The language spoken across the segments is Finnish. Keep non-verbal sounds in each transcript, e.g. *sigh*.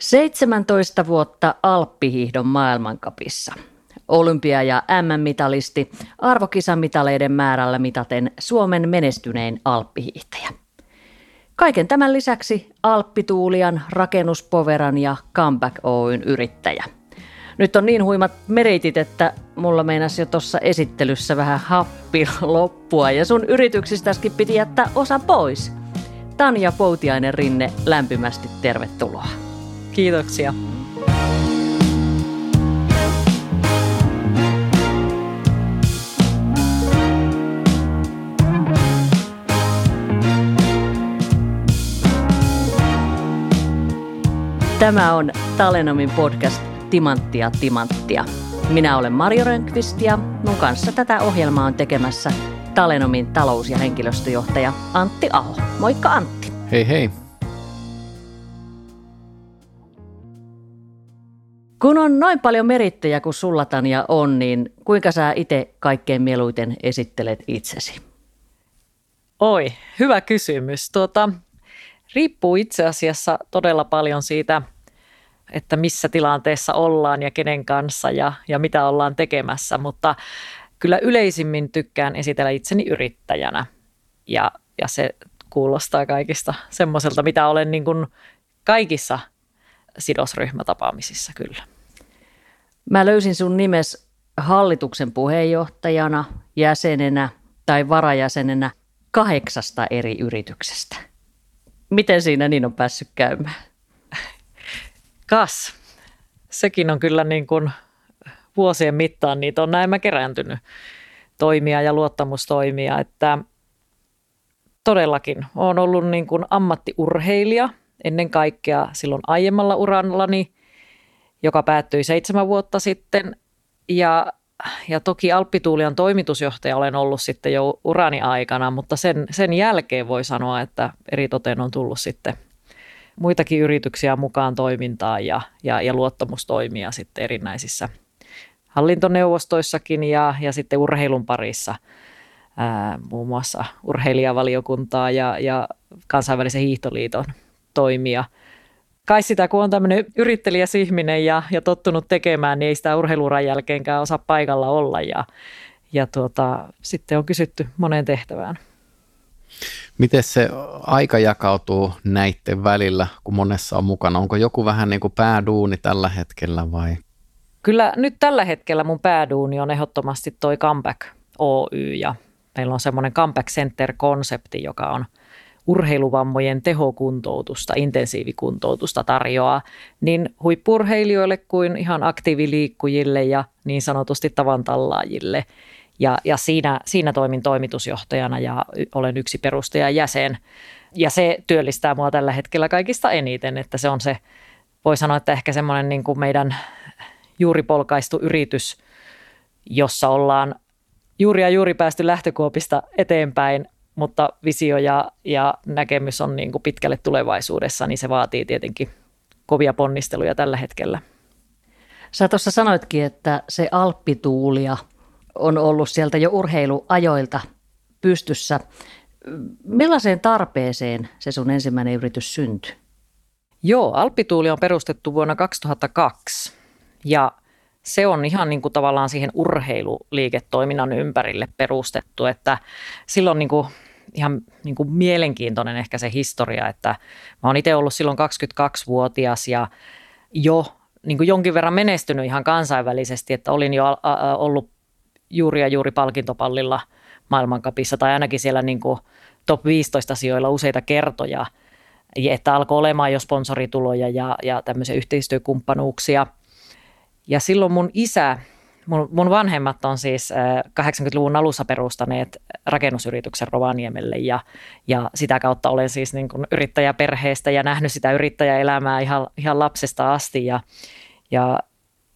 17 vuotta Alppihiihdon maailmankapissa. Olympia- ja M-mitalisti arvokisamitaleiden määrällä mitaten Suomen menestynein alppihiihtäjä. Kaiken tämän lisäksi Alppituulian, Rakennuspoveran ja Comeback Oyn yrittäjä. Nyt on niin huimat meritit, että mulla meinasi jo tuossa esittelyssä vähän happi loppua ja sun yrityksistäskin piti jättää osa pois. Tanja Poutiainen Rinne, lämpimästi tervetuloa. Kiitoksia. Tämä on Talenomin podcast Timanttia Timanttia. Minä olen Marjo Rönkvist ja mun kanssa tätä ohjelmaa on tekemässä Talenomin talous- ja henkilöstöjohtaja Antti Aho. Moikka Antti. Hei hei. Kun on noin paljon merittejä kuin sulla Tanja on, niin kuinka sä itse kaikkein mieluiten esittelet itsesi? Oi, hyvä kysymys. Tuota, riippuu itse asiassa todella paljon siitä, että missä tilanteessa ollaan ja kenen kanssa ja, ja mitä ollaan tekemässä, mutta kyllä yleisimmin tykkään esitellä itseni yrittäjänä ja, ja se kuulostaa kaikista semmoiselta, mitä olen niin kuin kaikissa sidosryhmätapaamisissa kyllä. Mä löysin sun nimes hallituksen puheenjohtajana, jäsenenä tai varajäsenenä kahdeksasta eri yrityksestä. Miten siinä niin on päässyt käymään? Kas, sekin on kyllä niin kuin vuosien mittaan niitä on näin mä kerääntynyt toimia ja luottamustoimia, että todellakin olen ollut niin kuin ammattiurheilija ennen kaikkea silloin aiemmalla urallani, joka päättyi seitsemän vuotta sitten ja ja toki Alppituulian toimitusjohtaja olen ollut sitten jo urani aikana, mutta sen, sen jälkeen voi sanoa, että eri toteen on tullut sitten muitakin yrityksiä mukaan toimintaan ja, ja, ja luottamustoimia sitten erinäisissä hallintoneuvostoissakin ja, ja sitten urheilun parissa. Ää, muun muassa urheilijavaliokuntaa ja, ja kansainvälisen hiihtoliiton toimia. Kai sitä, kun on tämmöinen yrittelijäs ihminen ja, ja tottunut tekemään, niin ei sitä urheiluran jälkeenkään osaa paikalla olla. Ja, ja tuota, sitten on kysytty moneen tehtävään. Miten se aika jakautuu näiden välillä, kun monessa on mukana? Onko joku vähän niin kuin pääduuni tällä hetkellä vai? Kyllä nyt tällä hetkellä mun pääduuni on ehdottomasti toi Comeback Oy ja meillä on semmoinen Comeback Center-konsepti, joka on urheiluvammojen tehokuntoutusta, intensiivikuntoutusta tarjoaa niin huippurheilijoille kuin ihan aktiiviliikkujille ja niin sanotusti tavantallaajille – ja, ja siinä, siinä toimin toimitusjohtajana ja olen yksi perustajajäsen. Ja se työllistää mua tällä hetkellä kaikista eniten, että se on se, voi sanoa, että ehkä semmoinen niin kuin meidän juuri polkaistu yritys, jossa ollaan juuri ja juuri päästy lähtökuopista eteenpäin, mutta visio ja, ja näkemys on niin kuin pitkälle tulevaisuudessa, niin se vaatii tietenkin kovia ponnisteluja tällä hetkellä. Sä tuossa sanoitkin, että se alppituulia – on ollut sieltä jo urheiluajoilta pystyssä. Millaiseen tarpeeseen se sun ensimmäinen yritys syntyi? Joo, Alppituuli on perustettu vuonna 2002 ja se on ihan niin kuin tavallaan siihen urheiluliiketoiminnan ympärille perustettu, että silloin niin kuin ihan niin kuin mielenkiintoinen ehkä se historia, että mä oon itse ollut silloin 22-vuotias ja jo niin kuin jonkin verran menestynyt ihan kansainvälisesti, että olin jo ollut juuri ja juuri palkintopallilla maailmankapissa tai ainakin siellä niin kuin top 15 sijoilla useita kertoja, että alkoi olemaan jo sponsorituloja ja, ja tämmöisiä yhteistyökumppanuuksia. Ja silloin mun isä, mun, mun vanhemmat on siis 80-luvun alussa perustaneet rakennusyrityksen Rovaniemelle ja, ja sitä kautta olen siis niin kuin yrittäjäperheestä ja nähnyt sitä yrittäjäelämää ihan, ihan lapsesta asti ja, ja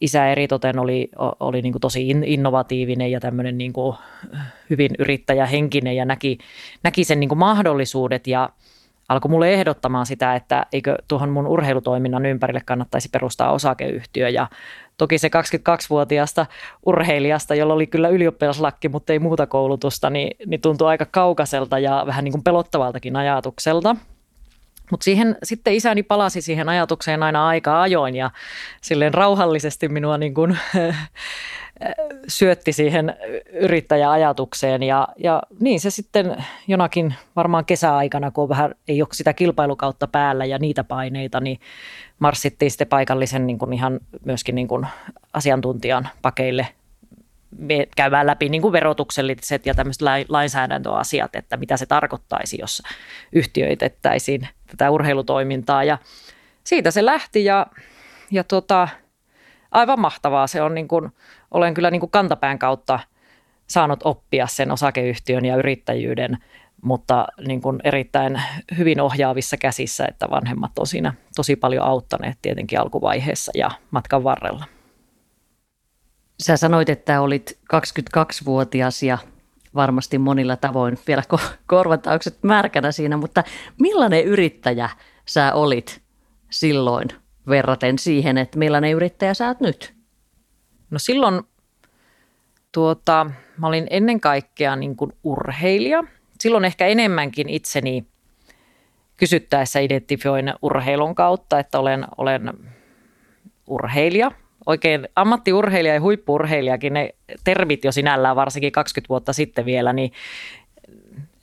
isä eritoten oli, oli niin kuin tosi innovatiivinen ja tämmöinen niin kuin hyvin yrittäjähenkinen ja näki, näki sen niin kuin mahdollisuudet ja alkoi mulle ehdottamaan sitä, että eikö tuohon mun urheilutoiminnan ympärille kannattaisi perustaa osakeyhtiö ja toki se 22-vuotiaasta urheilijasta, jolla oli kyllä ylioppilaslakki, mutta ei muuta koulutusta, niin, niin tuntui aika kaukaiselta ja vähän niin kuin pelottavaltakin ajatukselta. Mutta siihen sitten isäni palasi siihen ajatukseen aina aika ajoin ja silleen rauhallisesti minua niin kuin, *laughs* syötti siihen yrittäjäajatukseen ja, ja niin se sitten jonakin varmaan kesäaikana, kun on vähän, ei ole sitä kilpailukautta päällä ja niitä paineita, niin marssittiin sitten paikallisen niin kuin ihan myöskin niin kuin asiantuntijan pakeille käymään läpi niin kuin verotukselliset ja tämmöiset lainsäädäntöasiat, että mitä se tarkoittaisi, jos yhtiöitettäisiin tätä urheilutoimintaa. Ja siitä se lähti ja, ja tota, aivan mahtavaa. Se on niin kuin, olen kyllä niin kuin kantapään kautta saanut oppia sen osakeyhtiön ja yrittäjyyden, mutta niin kuin erittäin hyvin ohjaavissa käsissä, että vanhemmat on siinä tosi paljon auttaneet tietenkin alkuvaiheessa ja matkan varrella. Sä sanoit, että olit 22-vuotias ja varmasti monilla tavoin vielä korvataukset märkänä siinä, mutta millainen yrittäjä sä olit silloin verraten siihen, että millainen yrittäjä sä oot nyt? No silloin tuota, mä olin ennen kaikkea niin kuin urheilija. Silloin ehkä enemmänkin itseni kysyttäessä identifioin urheilun kautta, että olen, olen urheilija. Oikein ammattiurheilija ja huippurheilijakin, ne termit jo sinällään varsinkin 20 vuotta sitten vielä, niin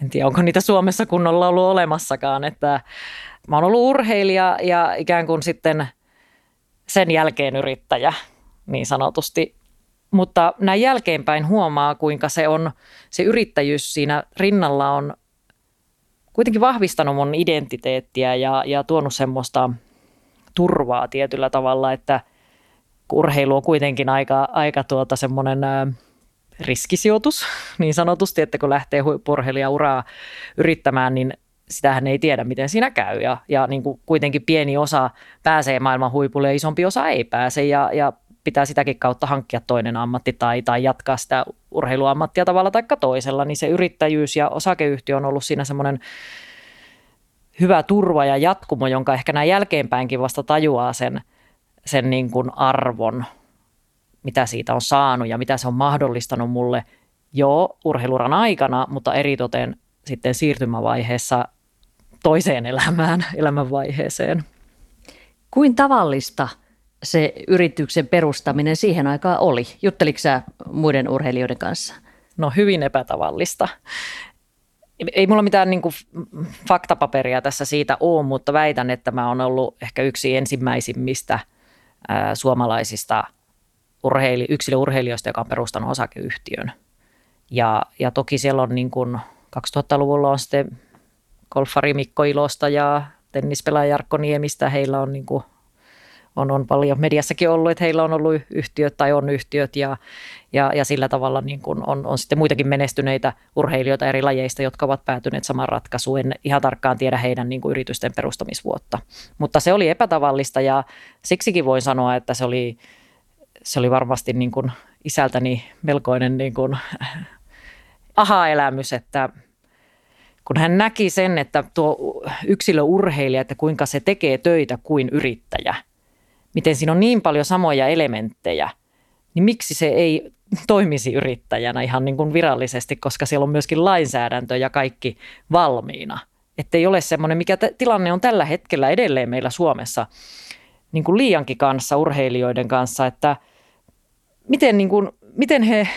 en tiedä onko niitä Suomessa kunnolla ollut olemassakaan, että mä oon ollut urheilija ja ikään kuin sitten sen jälkeen yrittäjä niin sanotusti. Mutta näin jälkeenpäin huomaa, kuinka se on, se yrittäjyys siinä rinnalla on kuitenkin vahvistanut mun identiteettiä ja, ja tuonut semmoista turvaa tietyllä tavalla, että urheilu on kuitenkin aika, aika tuota semmoinen riskisijoitus niin sanotusti, että kun lähtee uraa yrittämään, niin sitähän ei tiedä, miten siinä käy. Ja, ja niin kuin kuitenkin pieni osa pääsee maailman huipulle ja isompi osa ei pääse. Ja, ja pitää sitäkin kautta hankkia toinen ammatti tai, tai jatkaa sitä urheiluammattia tavalla tai toisella, niin se yrittäjyys ja osakeyhtiö on ollut siinä semmoinen hyvä turva ja jatkumo, jonka ehkä näin jälkeenpäinkin vasta tajuaa sen, sen niin kuin arvon, mitä siitä on saanut ja mitä se on mahdollistanut mulle jo urheiluran aikana, mutta eritoten sitten siirtymävaiheessa toiseen elämään, elämänvaiheeseen. Kuin tavallista se yrityksen perustaminen siihen aikaan oli? Jutteliko sä muiden urheilijoiden kanssa? No hyvin epätavallista. Ei mulla mitään niin kuin, faktapaperia tässä siitä ole, mutta väitän, että mä oon ollut ehkä yksi ensimmäisimmistä ää, suomalaisista urheili, yksilöurheilijoista, joka on perustanut osakeyhtiön. Ja, ja toki siellä on niin kuin, 2000-luvulla on sitten golfari Mikko Ilosta ja tennispelaaja Jarkko Niemistä. Heillä on, niin kuin, on, on paljon mediassakin ollut, että heillä on ollut yhtiöt tai on yhtiöt ja, ja, ja sillä tavalla niin kuin on, on sitten muitakin menestyneitä urheilijoita eri lajeista, jotka ovat päätyneet samaan ratkaisuun. En ihan tarkkaan tiedä heidän niin kuin yritysten perustamisvuotta, mutta se oli epätavallista ja siksikin voin sanoa, että se oli, se oli varmasti niin kuin isältäni melkoinen niin kuin *laughs* aha-elämys, että kun hän näki sen, että tuo yksilöurheilija, että kuinka se tekee töitä kuin yrittäjä, miten siinä on niin paljon samoja elementtejä, niin miksi se ei toimisi yrittäjänä ihan niin kuin virallisesti, koska siellä on myöskin lainsäädäntö ja kaikki valmiina. Että ei ole semmoinen, mikä t- tilanne on tällä hetkellä edelleen meillä Suomessa niin kuin liiankin kanssa, urheilijoiden kanssa, että miten, niin kuin, miten he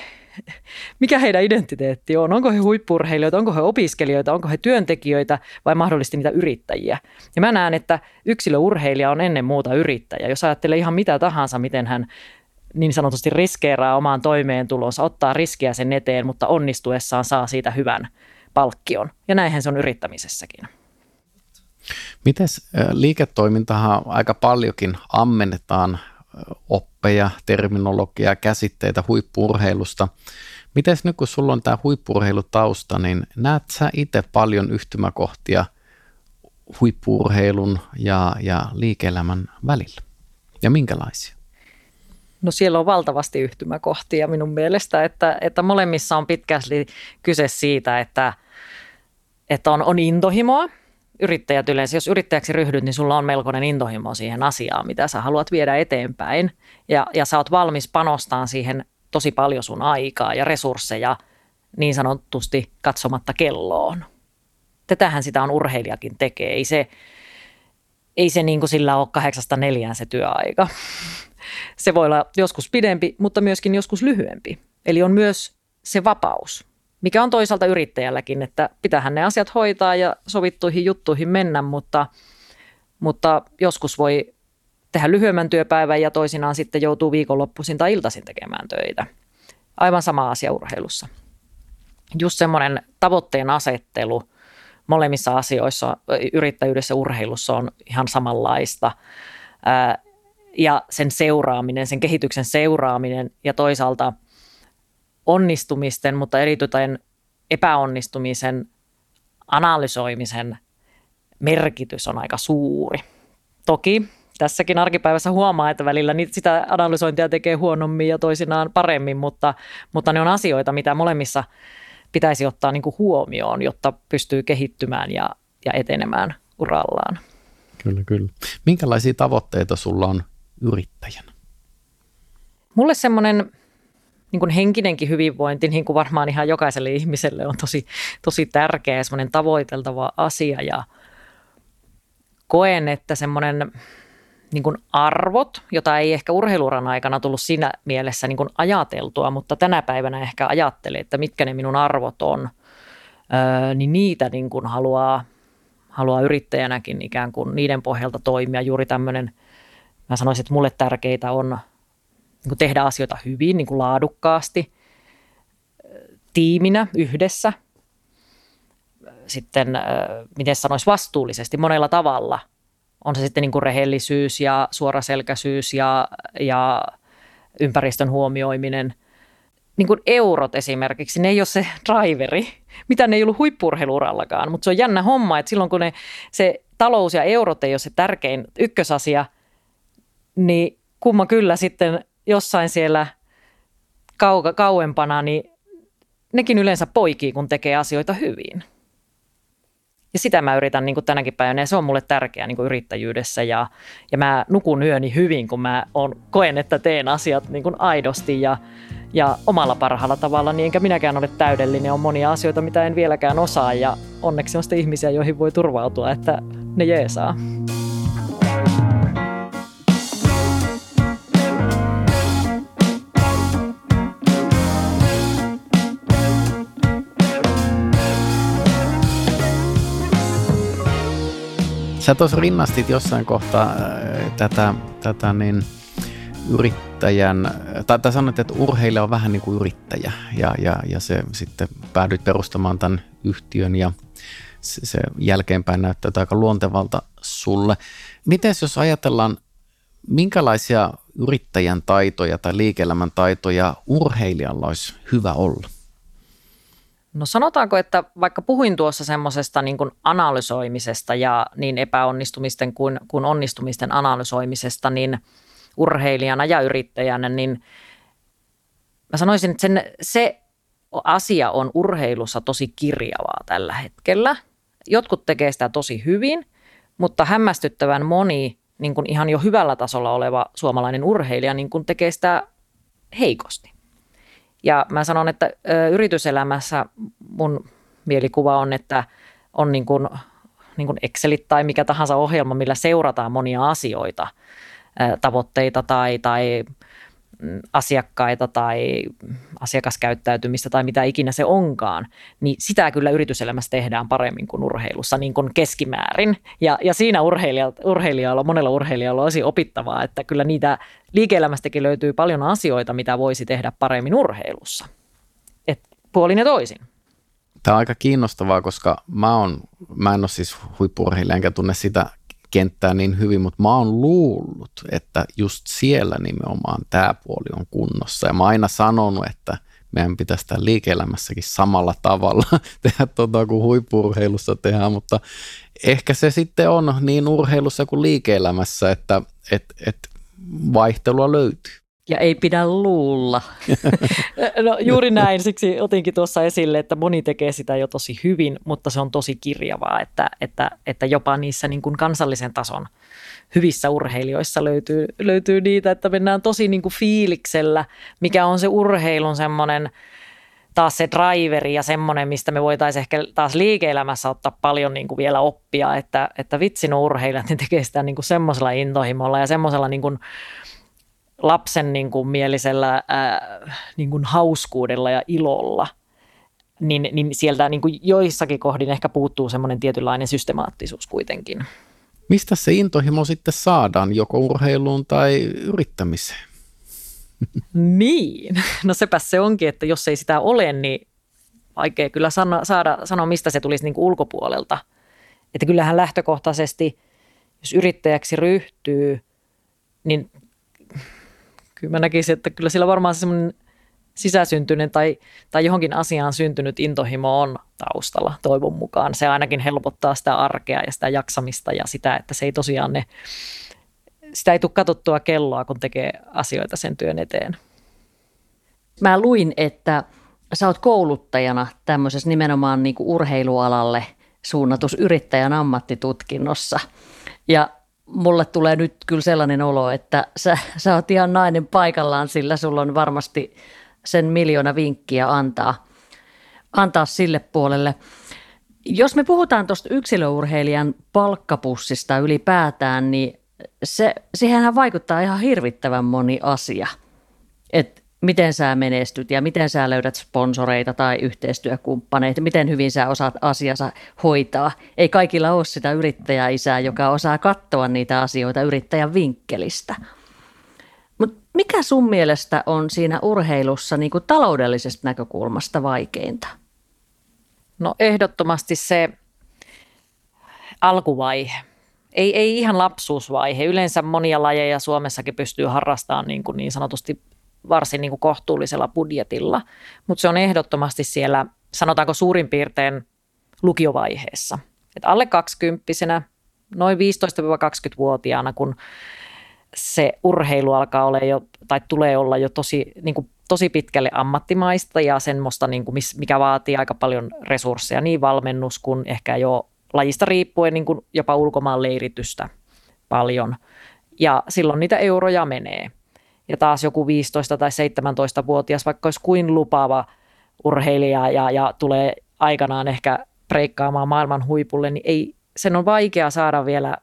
mikä heidän identiteetti on. Onko he huippurheilijoita, onko he opiskelijoita, onko he työntekijöitä vai mahdollisesti niitä yrittäjiä. Ja mä näen, että yksilöurheilija on ennen muuta yrittäjä. Jos ajattelee ihan mitä tahansa, miten hän niin sanotusti riskeeraa omaan toimeentulonsa, ottaa riskiä sen eteen, mutta onnistuessaan saa siitä hyvän palkkion. Ja näinhän se on yrittämisessäkin. Mites liiketoimintahan aika paljonkin ammennetaan oppeja, terminologiaa, käsitteitä huippurheilusta. Miten nyt kun sulla on tämä huippurheilutausta, niin näet sä itse paljon yhtymäkohtia huippurheilun ja, ja liike-elämän välillä? Ja minkälaisia? No siellä on valtavasti yhtymäkohtia minun mielestä, että, että molemmissa on pitkästi kyse siitä, että, että on, on intohimoa yrittäjät yleensä, jos yrittäjäksi ryhdyt, niin sulla on melkoinen intohimo siihen asiaan, mitä sä haluat viedä eteenpäin. Ja, ja sä oot valmis panostaa siihen tosi paljon sun aikaa ja resursseja niin sanotusti katsomatta kelloon. Tätähän sitä on urheilijakin tekee. Ei se, ei se niin kuin sillä ole kahdeksasta neljään se työaika. Se voi olla joskus pidempi, mutta myöskin joskus lyhyempi. Eli on myös se vapaus, mikä on toisaalta yrittäjälläkin, että pitähän ne asiat hoitaa ja sovittuihin juttuihin mennä, mutta, mutta joskus voi tehdä lyhyemmän työpäivän ja toisinaan sitten joutuu viikonloppuisin tai iltaisin tekemään töitä. Aivan sama asia urheilussa. Just semmoinen tavoitteen asettelu molemmissa asioissa, yrittäjyydessä urheilussa on ihan samanlaista. Ja sen seuraaminen, sen kehityksen seuraaminen ja toisaalta onnistumisten, mutta erityisen epäonnistumisen analysoimisen merkitys on aika suuri. Toki tässäkin arkipäivässä huomaa, että välillä niitä, sitä analysointia tekee huonommin ja toisinaan paremmin, mutta, mutta ne on asioita, mitä molemmissa pitäisi ottaa niin kuin huomioon, jotta pystyy kehittymään ja, ja etenemään urallaan. Kyllä, kyllä. Minkälaisia tavoitteita sulla on yrittäjänä? Mulle semmoinen niin kuin henkinenkin hyvinvointi, niin kuin varmaan ihan jokaiselle ihmiselle on tosi, tosi tärkeä ja tavoiteltava asia ja koen, että semmoinen niin kuin arvot, jota ei ehkä urheiluran aikana tullut siinä mielessä niin kuin ajateltua, mutta tänä päivänä ehkä ajattelee, että mitkä ne minun arvot on, niin niitä niin kuin haluaa, haluaa yrittäjänäkin ikään kuin niiden pohjalta toimia. Juuri tämmöinen, mä sanoisin, että mulle tärkeitä on niin tehdä asioita hyvin, niin kuin laadukkaasti, tiiminä, yhdessä, sitten, miten sanoisi, vastuullisesti monella tavalla – on se sitten niin kuin rehellisyys ja suoraselkäisyys ja, ja ympäristön huomioiminen. Niin kuin eurot esimerkiksi, ne ei ole se driveri, mitä ne ei ollut huippurheiluurallakaan, mutta se on jännä homma, että silloin kun ne, se talous ja eurot ei ole se tärkein ykkösasia, niin kumma kyllä sitten jossain siellä kauka, kauempana, niin nekin yleensä poikii, kun tekee asioita hyvin. Ja sitä mä yritän niin kuin tänäkin päivänä ja se on mulle tärkeää niin yrittäjyydessä ja, ja mä nukun yöni hyvin, kun mä on, koen, että teen asiat niin kuin aidosti ja, ja omalla parhaalla tavalla, niin enkä minäkään ole täydellinen. On monia asioita, mitä en vieläkään osaa ja onneksi on sitten ihmisiä, joihin voi turvautua, että ne jeesaa. Sä tuossa rinnastit jossain kohtaa äh, tätä, tätä niin yrittäjän, tai, tai sanoit, että urheilija on vähän niin kuin yrittäjä ja, ja, ja se sitten päädyit perustamaan tämän yhtiön ja se, se jälkeenpäin näyttää aika luontevalta sulle. Miten jos ajatellaan, minkälaisia yrittäjän taitoja tai liike-elämän taitoja urheilijalla olisi hyvä olla? No sanotaanko, että vaikka puhuin tuossa semmoisesta niin kuin analysoimisesta ja niin epäonnistumisten kuin, kuin onnistumisten analysoimisesta, niin urheilijana ja yrittäjänä, niin mä sanoisin, että sen, se asia on urheilussa tosi kirjavaa tällä hetkellä. Jotkut tekee sitä tosi hyvin, mutta hämmästyttävän moni niin kuin ihan jo hyvällä tasolla oleva suomalainen urheilija niin kuin tekee sitä heikosti. Ja mä sanon, että yrityselämässä mun mielikuva on, että on niin kuin, niin kuin Excelit tai mikä tahansa ohjelma, millä seurataan monia asioita, tavoitteita tai, tai asiakkaita tai asiakaskäyttäytymistä tai mitä ikinä se onkaan, niin sitä kyllä yrityselämässä tehdään paremmin kuin urheilussa niin kuin keskimäärin. Ja, ja siinä urheilijalla, urheilijalla, monella urheilijalla olisi opittavaa, että kyllä niitä liike-elämästäkin löytyy paljon asioita, mitä voisi tehdä paremmin urheilussa. Et puolin ja toisin. Tämä on aika kiinnostavaa, koska mä, on, mä en ole siis huippurheilija enkä tunne sitä kenttää niin hyvin, mutta mä oon luullut, että just siellä nimenomaan tämä puoli on kunnossa. Ja mä oon aina sanonut, että meidän pitäisi tämä liike-elämässäkin samalla tavalla *laughs* tehdä tuota kuin huippurheilussa tehdään, mutta ehkä se sitten on niin urheilussa kuin liike-elämässä, että et, et vaihtelua löytyy. Ja ei pidä luulla. *laughs* no juuri näin, siksi otinkin tuossa esille, että moni tekee sitä jo tosi hyvin, mutta se on tosi kirjavaa, että, että, että jopa niissä niin kuin kansallisen tason hyvissä urheilijoissa löytyy, löytyy niitä, että mennään tosi niin kuin fiiliksellä, mikä on se urheilun semmoinen taas se driveri ja semmoinen, mistä me voitaisiin ehkä taas liike-elämässä ottaa paljon niin kuin vielä oppia, että, että vitsin urheilijat, ne tekee sitä niin kuin semmoisella intohimolla ja semmoisella niin kuin lapsen niin kuin mielisellä ää, niin kuin hauskuudella ja ilolla, niin, niin sieltä niin kuin joissakin kohdin ehkä puuttuu semmoinen tietynlainen systemaattisuus kuitenkin. Mistä se intohimo sitten saadaan, joko urheiluun tai yrittämiseen? Niin, no sepä se onkin, että jos ei sitä ole, niin vaikea kyllä sano, saada, sanoa, mistä se tulisi niin kuin ulkopuolelta. Että kyllähän lähtökohtaisesti, jos yrittäjäksi ryhtyy, niin kyllä mä näkisin, että kyllä sillä varmaan semmoinen sisäsyntyinen tai, tai johonkin asiaan syntynyt intohimo on taustalla toivon mukaan. Se ainakin helpottaa sitä arkea ja sitä jaksamista ja sitä, että se ei tosiaan ne sitä ei tule katsottua kelloa, kun tekee asioita sen työn eteen. Mä luin, että sä oot kouluttajana tämmöisessä nimenomaan niin urheilualalle suunnatus yrittäjän ammattitutkinnossa. Ja mulle tulee nyt kyllä sellainen olo, että sä, sä oot ihan nainen paikallaan, sillä sulla on varmasti sen miljoona vinkkiä antaa, antaa sille puolelle. Jos me puhutaan tuosta yksilöurheilijan palkkapussista ylipäätään, niin se, siihenhän vaikuttaa ihan hirvittävän moni asia. Että miten sä menestyt ja miten sä löydät sponsoreita tai yhteistyökumppaneita, miten hyvin sä osaat asiansa hoitaa. Ei kaikilla ole sitä yrittäjäisää, joka osaa katsoa niitä asioita yrittäjän vinkkelistä. Mutta mikä sun mielestä on siinä urheilussa niin kuin taloudellisesta näkökulmasta vaikeinta? No ehdottomasti se alkuvaihe ei, ei ihan lapsuusvaihe. Yleensä monia lajeja Suomessakin pystyy harrastamaan niin, kuin niin sanotusti varsin niin kuin kohtuullisella budjetilla, mutta se on ehdottomasti siellä, sanotaanko suurin piirtein lukiovaiheessa. Et alle 20 noin 15-20-vuotiaana, kun se urheilu alkaa olla jo, tai tulee olla jo tosi, niin kuin, tosi pitkälle ammattimaista ja semmoista, niin kuin, mikä vaatii aika paljon resursseja, niin valmennus kuin ehkä jo lajista riippuen niin kuin jopa ulkomaan leiritystä paljon. Ja silloin niitä euroja menee. Ja taas joku 15 tai 17-vuotias, vaikka olisi kuin lupaava urheilija ja, ja tulee aikanaan ehkä breikkaamaan maailman huipulle, niin ei, sen on vaikea saada vielä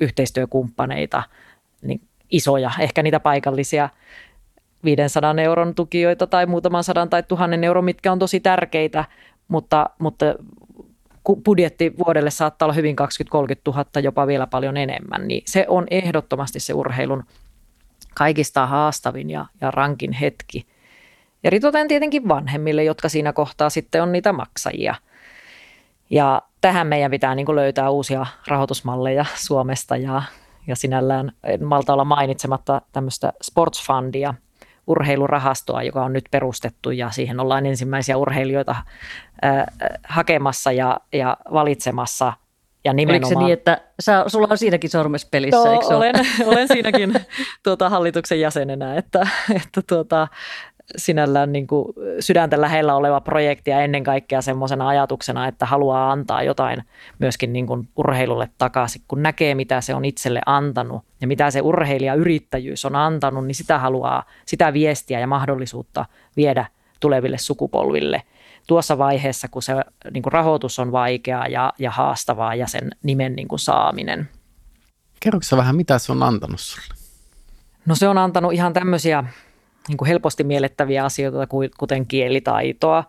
yhteistyökumppaneita, niin isoja, ehkä niitä paikallisia 500 euron tukijoita tai muutaman sadan tai tuhannen euron, mitkä on tosi tärkeitä, mutta, mutta budjetti vuodelle saattaa olla hyvin 20-30 000, jopa vielä paljon enemmän, niin se on ehdottomasti se urheilun kaikista haastavin ja, ja rankin hetki. Eritoten tietenkin vanhemmille, jotka siinä kohtaa sitten on niitä maksajia. Ja tähän meidän pitää niin löytää uusia rahoitusmalleja Suomesta ja, ja sinällään en malta olla mainitsematta tämmöistä sportsfundia, urheilurahastoa, joka on nyt perustettu ja siihen ollaan ensimmäisiä urheilijoita äh, hakemassa ja, ja valitsemassa. Ja nimenomaan... Oliko se niin, että sä, sulla on siinäkin sormespelissä, no, eikö olen, *laughs* olen siinäkin tuota, hallituksen jäsenenä, että, että tuota, sinällään niin kuin sydäntä lähellä oleva projekti ja ennen kaikkea semmoisena ajatuksena, että haluaa antaa jotain myöskin niin kuin urheilulle takaisin, kun näkee mitä se on itselle antanut ja mitä se urheilijayrittäjyys on antanut, niin sitä haluaa, sitä viestiä ja mahdollisuutta viedä tuleville sukupolville tuossa vaiheessa, kun se niin kuin rahoitus on vaikeaa ja, ja haastavaa ja sen nimen niin kuin saaminen. Kerroksä vähän, mitä se on antanut sulle? No se on antanut ihan tämmöisiä niin kuin helposti miellettäviä asioita, kuten kielitaitoa,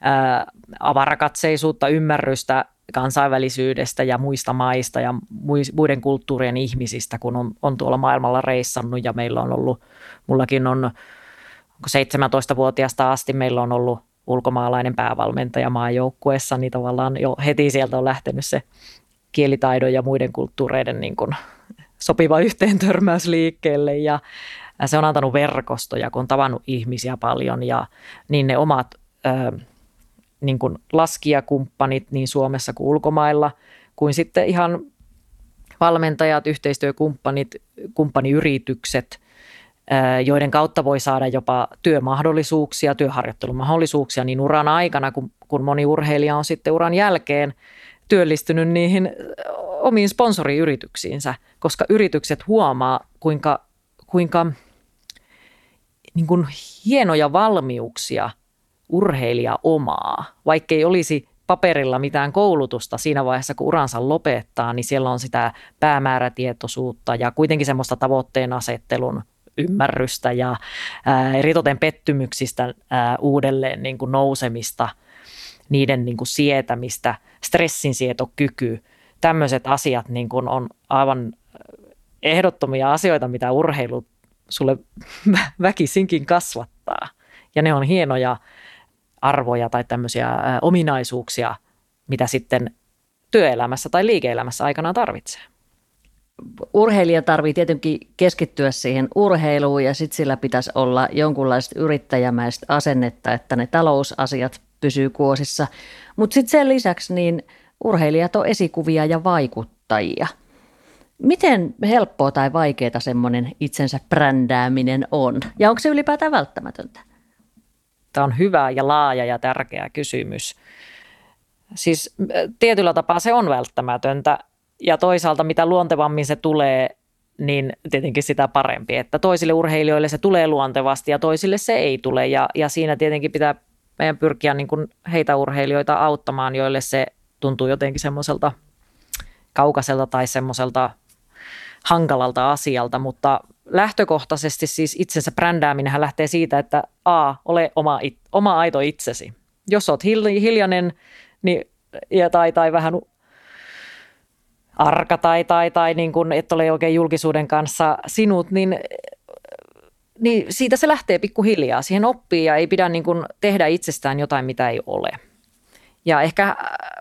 ää, avarakatseisuutta, ymmärrystä kansainvälisyydestä ja muista maista ja muiden kulttuurien ihmisistä, kun on, on tuolla maailmalla reissannut ja meillä on ollut, mullakin on 17-vuotiaasta asti meillä on ollut ulkomaalainen päävalmentaja maajoukkueessa, niin tavallaan jo heti sieltä on lähtenyt se kielitaidon ja muiden kulttuureiden niin kuin sopiva yhteentörmäys liikkeelle. Ja se on antanut verkostoja, kun on tavannut ihmisiä paljon ja niin ne omat ö, niin kuin laskijakumppanit niin Suomessa kuin ulkomailla, kuin sitten ihan valmentajat, yhteistyökumppanit, kumppaniyritykset, joiden kautta voi saada jopa työmahdollisuuksia, työharjoittelumahdollisuuksia niin uran aikana, kun, kun moni urheilija on sitten uran jälkeen työllistynyt niihin omiin sponsoriyrityksiinsä, koska yritykset huomaa, kuinka, kuinka – niin kuin hienoja valmiuksia urheilija omaa, vaikkei olisi paperilla mitään koulutusta siinä vaiheessa, kun uransa lopettaa, niin siellä on sitä päämäärätietoisuutta ja kuitenkin semmoista tavoitteen asettelun ymmärrystä ja ää, eritoten pettymyksistä ää, uudelleen niin kuin nousemista, niiden niin kuin sietämistä, stressinsietokyky, tämmöiset asiat niin kuin on aivan ehdottomia asioita, mitä urheilu sulle *laughs* väkisinkin kasvattaa. Ja ne on hienoja arvoja tai tämmöisiä ominaisuuksia, mitä sitten työelämässä tai liike-elämässä aikanaan tarvitsee. Urheilija tarvii tietenkin keskittyä siihen urheiluun ja sitten sillä pitäisi olla jonkunlaista yrittäjämäistä asennetta, että ne talousasiat pysyy kuosissa. Mutta sitten sen lisäksi niin urheilijat on esikuvia ja vaikuttajia. Miten helppoa tai vaikeaa semmoinen itsensä brändääminen on? Ja onko se ylipäätään välttämätöntä? Tämä on hyvä ja laaja ja tärkeä kysymys. Siis tietyllä tapaa se on välttämätöntä ja toisaalta mitä luontevammin se tulee, niin tietenkin sitä parempi. Että toisille urheilijoille se tulee luontevasti ja toisille se ei tule ja, ja siinä tietenkin pitää meidän pyrkiä niin kuin heitä urheilijoita auttamaan, joille se tuntuu jotenkin semmoiselta kaukaiselta tai semmoiselta hankalalta asialta, mutta lähtökohtaisesti siis itsensä brändääminen lähtee siitä, että A, ole oma, oma aito itsesi. Jos olet hiljainen niin, ja, tai, tai vähän arka tai, tai, tai niin kuin et ole oikein julkisuuden kanssa sinut, niin, niin siitä se lähtee pikkuhiljaa. Siihen oppii ja ei pidä niin kuin tehdä itsestään jotain, mitä ei ole ja ehkä äh,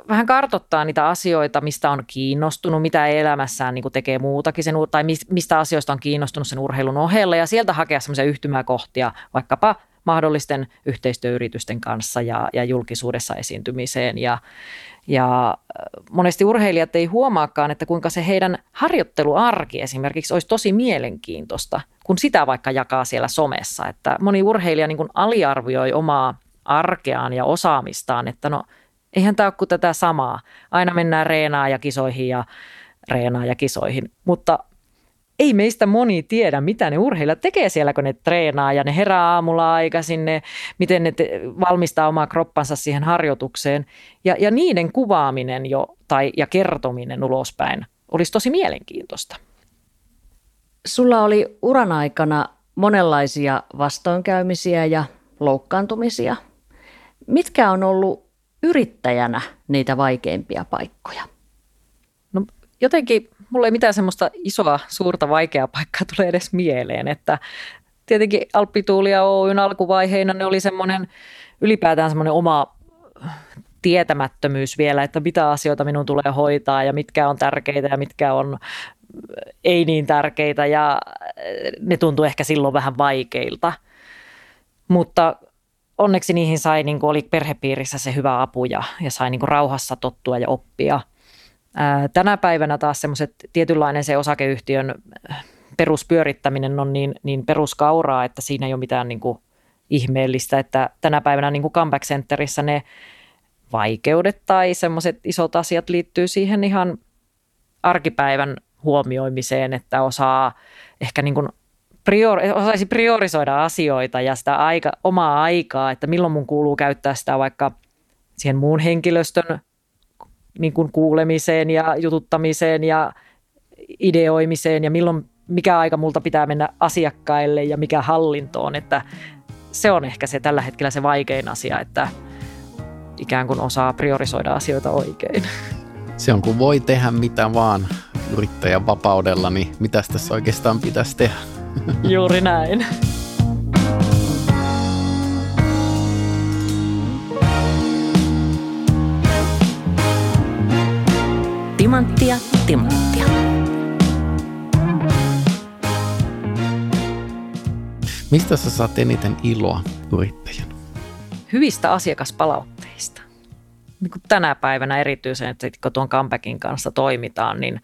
vähän kartottaa niitä asioita, mistä on kiinnostunut, mitä elämässään niin tekee muutakin, sen, tai mistä asioista on kiinnostunut sen urheilun ohella, ja sieltä hakea semmoisia yhtymäkohtia vaikkapa mahdollisten yhteistyöyritysten kanssa ja, ja julkisuudessa esiintymiseen. Ja, ja äh, monesti urheilijat ei huomaakaan, että kuinka se heidän harjoitteluarki esimerkiksi olisi tosi mielenkiintoista, kun sitä vaikka jakaa siellä somessa. Että moni urheilija niin kuin aliarvioi omaa arkeaan ja osaamistaan, että no eihän tämä ole kuin tätä samaa. Aina mennään reenaa ja kisoihin ja reenaa ja kisoihin, mutta ei meistä moni tiedä, mitä ne urheilijat tekee siellä, kun ne treenaa ja ne herää aamulla aikaisin, ne, miten ne te, valmistaa omaa kroppansa siihen harjoitukseen. Ja, ja niiden kuvaaminen jo tai, ja kertominen ulospäin olisi tosi mielenkiintoista. Sulla oli uran aikana monenlaisia vastoinkäymisiä ja loukkaantumisia. Mitkä on ollut yrittäjänä niitä vaikeimpia paikkoja? No jotenkin mulla ei mitään semmoista isoa, suurta, vaikeaa paikkaa tule edes mieleen, että tietenkin Alppituulia Oyn alkuvaiheina ne oli semmoinen ylipäätään semmoinen oma tietämättömyys vielä, että mitä asioita minun tulee hoitaa ja mitkä on tärkeitä ja mitkä on ei niin tärkeitä ja ne tuntuu ehkä silloin vähän vaikeilta. Mutta onneksi niihin sai, niin kuin oli perhepiirissä se hyvä apu ja, ja sai niin kuin rauhassa tottua ja oppia. Tänä päivänä taas semmoiset tietynlainen se osakeyhtiön peruspyörittäminen on niin, niin peruskauraa, että siinä ei ole mitään niin kuin ihmeellistä, että tänä päivänä niin kuin Comeback Centerissä ne vaikeudet tai semmoiset isot asiat liittyy siihen ihan arkipäivän huomioimiseen, että osaa ehkä niin kuin priori, osaisi priorisoida asioita ja sitä aika, omaa aikaa, että milloin mun kuuluu käyttää sitä vaikka siihen muun henkilöstön niin kuin kuulemiseen ja jututtamiseen ja ideoimiseen ja milloin, mikä aika multa pitää mennä asiakkaille ja mikä hallintoon, että se on ehkä se tällä hetkellä se vaikein asia, että ikään kuin osaa priorisoida asioita oikein. Se on, kun voi tehdä mitä vaan yrittäjän vapaudella, niin mitä tässä oikeastaan pitäisi tehdä? Juuri näin. Timanttia, timanttia. Mistä sä saat eniten iloa yrittäjänä? Hyvistä asiakaspalautteista. Niin kuin tänä päivänä erityisen, että kun tuon comebackin kanssa toimitaan, niin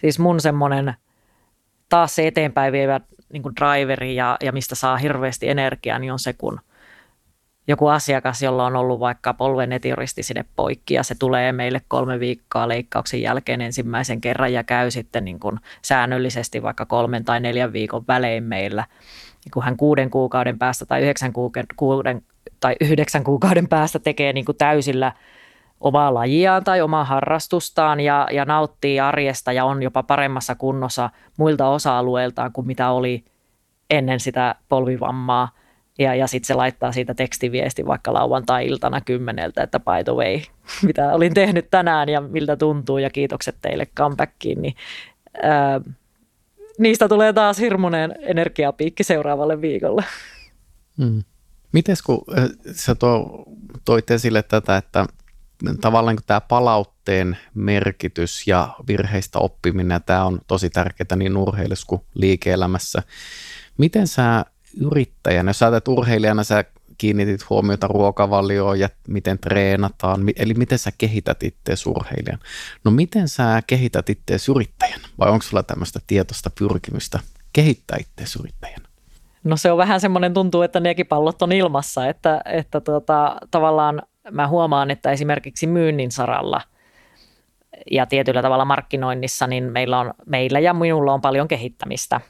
siis mun semmoinen taas se eteenpäin vievä niin kuin driveri ja, ja mistä saa hirveästi energiaa, niin on se, kun joku asiakas, jolla on ollut vaikka polven side poikki ja se tulee meille kolme viikkoa leikkauksen jälkeen ensimmäisen kerran ja käy sitten niin kuin säännöllisesti vaikka kolmen tai neljän viikon välein meillä. Ja kun hän kuuden kuukauden päästä tai yhdeksän kuukauden tai yhdeksän kuukauden päästä tekee niin kuin täysillä omaa lajiaan tai omaa harrastustaan ja, ja nauttii arjesta ja on jopa paremmassa kunnossa muilta osa-alueiltaan kuin mitä oli ennen sitä polvivammaa. Ja, ja sitten se laittaa siitä tekstiviesti vaikka lauantai-iltana kymmeneltä, että by the way, *laughs* mitä olin tehnyt tänään ja miltä tuntuu ja kiitokset teille comebackiin, niin ää, niistä tulee taas hirmuinen energiapiikki seuraavalle viikolle. Mm. Mites kun sä to, toit esille tätä, että tavallaan tämä palautteen merkitys ja virheistä oppiminen, tämä on tosi tärkeää niin urheilussa kuin liike-elämässä. Miten sä yrittäjänä, jos sä ajattelet urheilijana, sä kiinnitit huomiota ruokavalioon ja miten treenataan, eli miten sä kehität itseäsi urheilijan. No miten sä kehität itseäsi yrittäjänä vai onko sulla tämmöistä tietoista pyrkimystä kehittää itseäsi yrittäjänä? No se on vähän semmoinen tuntuu, että nekin pallot on ilmassa, että, että tuota, tavallaan mä huomaan, että esimerkiksi myynnin saralla ja tietyllä tavalla markkinoinnissa, niin meillä, on, meillä ja minulla on paljon kehittämistä.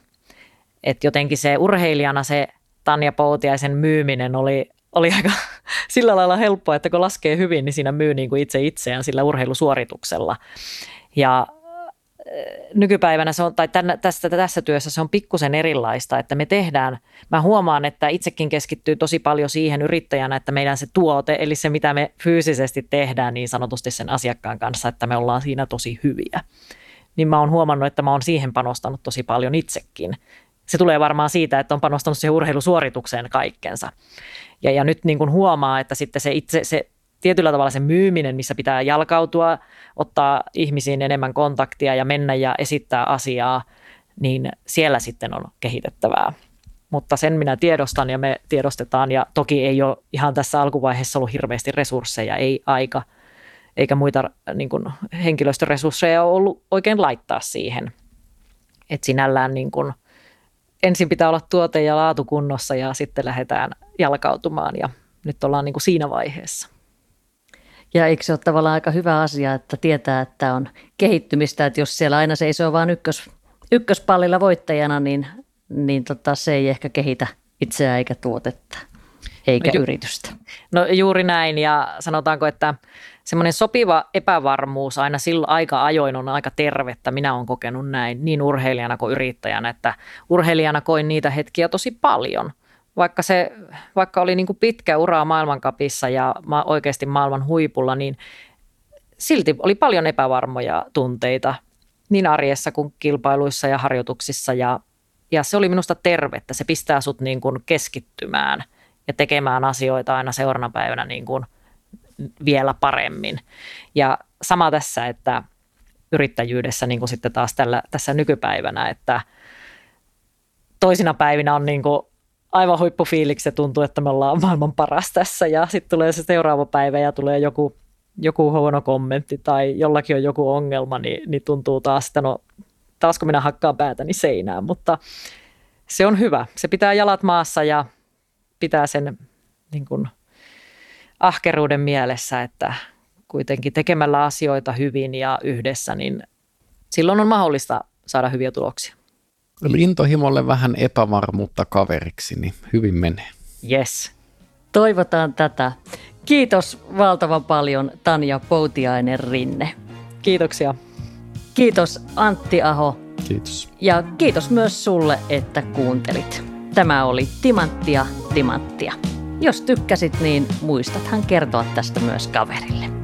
Et jotenkin se urheilijana se Tanja Poutiaisen myyminen oli, oli aika *laughs* sillä lailla helppoa, että kun laskee hyvin, niin siinä myy niin kuin itse itseään sillä urheilusuorituksella. Ja nykypäivänä se on, tai tämän, tässä, tässä työssä se on pikkusen erilaista, että me tehdään, mä huomaan, että itsekin keskittyy tosi paljon siihen yrittäjänä, että meidän se tuote, eli se mitä me fyysisesti tehdään niin sanotusti sen asiakkaan kanssa, että me ollaan siinä tosi hyviä. Niin mä oon huomannut, että mä oon siihen panostanut tosi paljon itsekin. Se tulee varmaan siitä, että on panostanut siihen urheilusuoritukseen kaikkensa. Ja, ja nyt niin kuin huomaa, että sitten se itse, se tietyllä tavalla se myyminen, missä pitää jalkautua, ottaa ihmisiin enemmän kontaktia ja mennä ja esittää asiaa, niin siellä sitten on kehitettävää. Mutta sen minä tiedostan ja me tiedostetaan ja toki ei ole ihan tässä alkuvaiheessa ollut hirveästi resursseja, ei aika eikä muita niin kuin, henkilöstöresursseja ole ollut oikein laittaa siihen. Et sinällään niin kuin, ensin pitää olla tuote ja laatu kunnossa ja sitten lähdetään jalkautumaan ja nyt ollaan niin kuin siinä vaiheessa. Ja eikö se ole tavallaan aika hyvä asia, että tietää, että on kehittymistä, että jos siellä aina seisoo vain ykkös, ykköspallilla voittajana, niin, niin tota, se ei ehkä kehitä itseään eikä tuotetta eikä no, yritystä. No juuri näin ja sanotaanko, että semmoinen sopiva epävarmuus aina silloin aika ajoin on aika tervettä. Minä olen kokenut näin niin urheilijana kuin yrittäjänä, että urheilijana koin niitä hetkiä tosi paljon – vaikka, se, vaikka oli niin kuin pitkä ura maailmankapissa ja oikeasti maailman huipulla, niin silti oli paljon epävarmoja tunteita niin arjessa kuin kilpailuissa ja harjoituksissa. Ja, ja se oli minusta tervettä. Se pistää sut niin kuin keskittymään ja tekemään asioita aina seuraavana päivänä niin kuin vielä paremmin. Ja sama tässä, että yrittäjyydessä niin kuin sitten taas tällä, tässä nykypäivänä, että toisina päivinä on niin kuin aivan huippufiiliksi ja tuntuu, että me ollaan maailman paras tässä ja sitten tulee se seuraava päivä ja tulee joku, joku huono kommentti tai jollakin on joku ongelma, niin, niin tuntuu taas, että no taas kun minä hakkaan päätäni seinään, mutta se on hyvä. Se pitää jalat maassa ja pitää sen niin kuin, ahkeruuden mielessä, että kuitenkin tekemällä asioita hyvin ja yhdessä, niin silloin on mahdollista saada hyviä tuloksia. Eli intohimolle vähän epävarmuutta kaveriksi, niin hyvin menee. Yes. Toivotaan tätä. Kiitos valtavan paljon Tanja Poutiainen Rinne. Kiitoksia. Kiitos Antti Aho. Kiitos. Ja kiitos myös sulle, että kuuntelit. Tämä oli Timanttia Timanttia. Jos tykkäsit, niin muistathan kertoa tästä myös kaverille.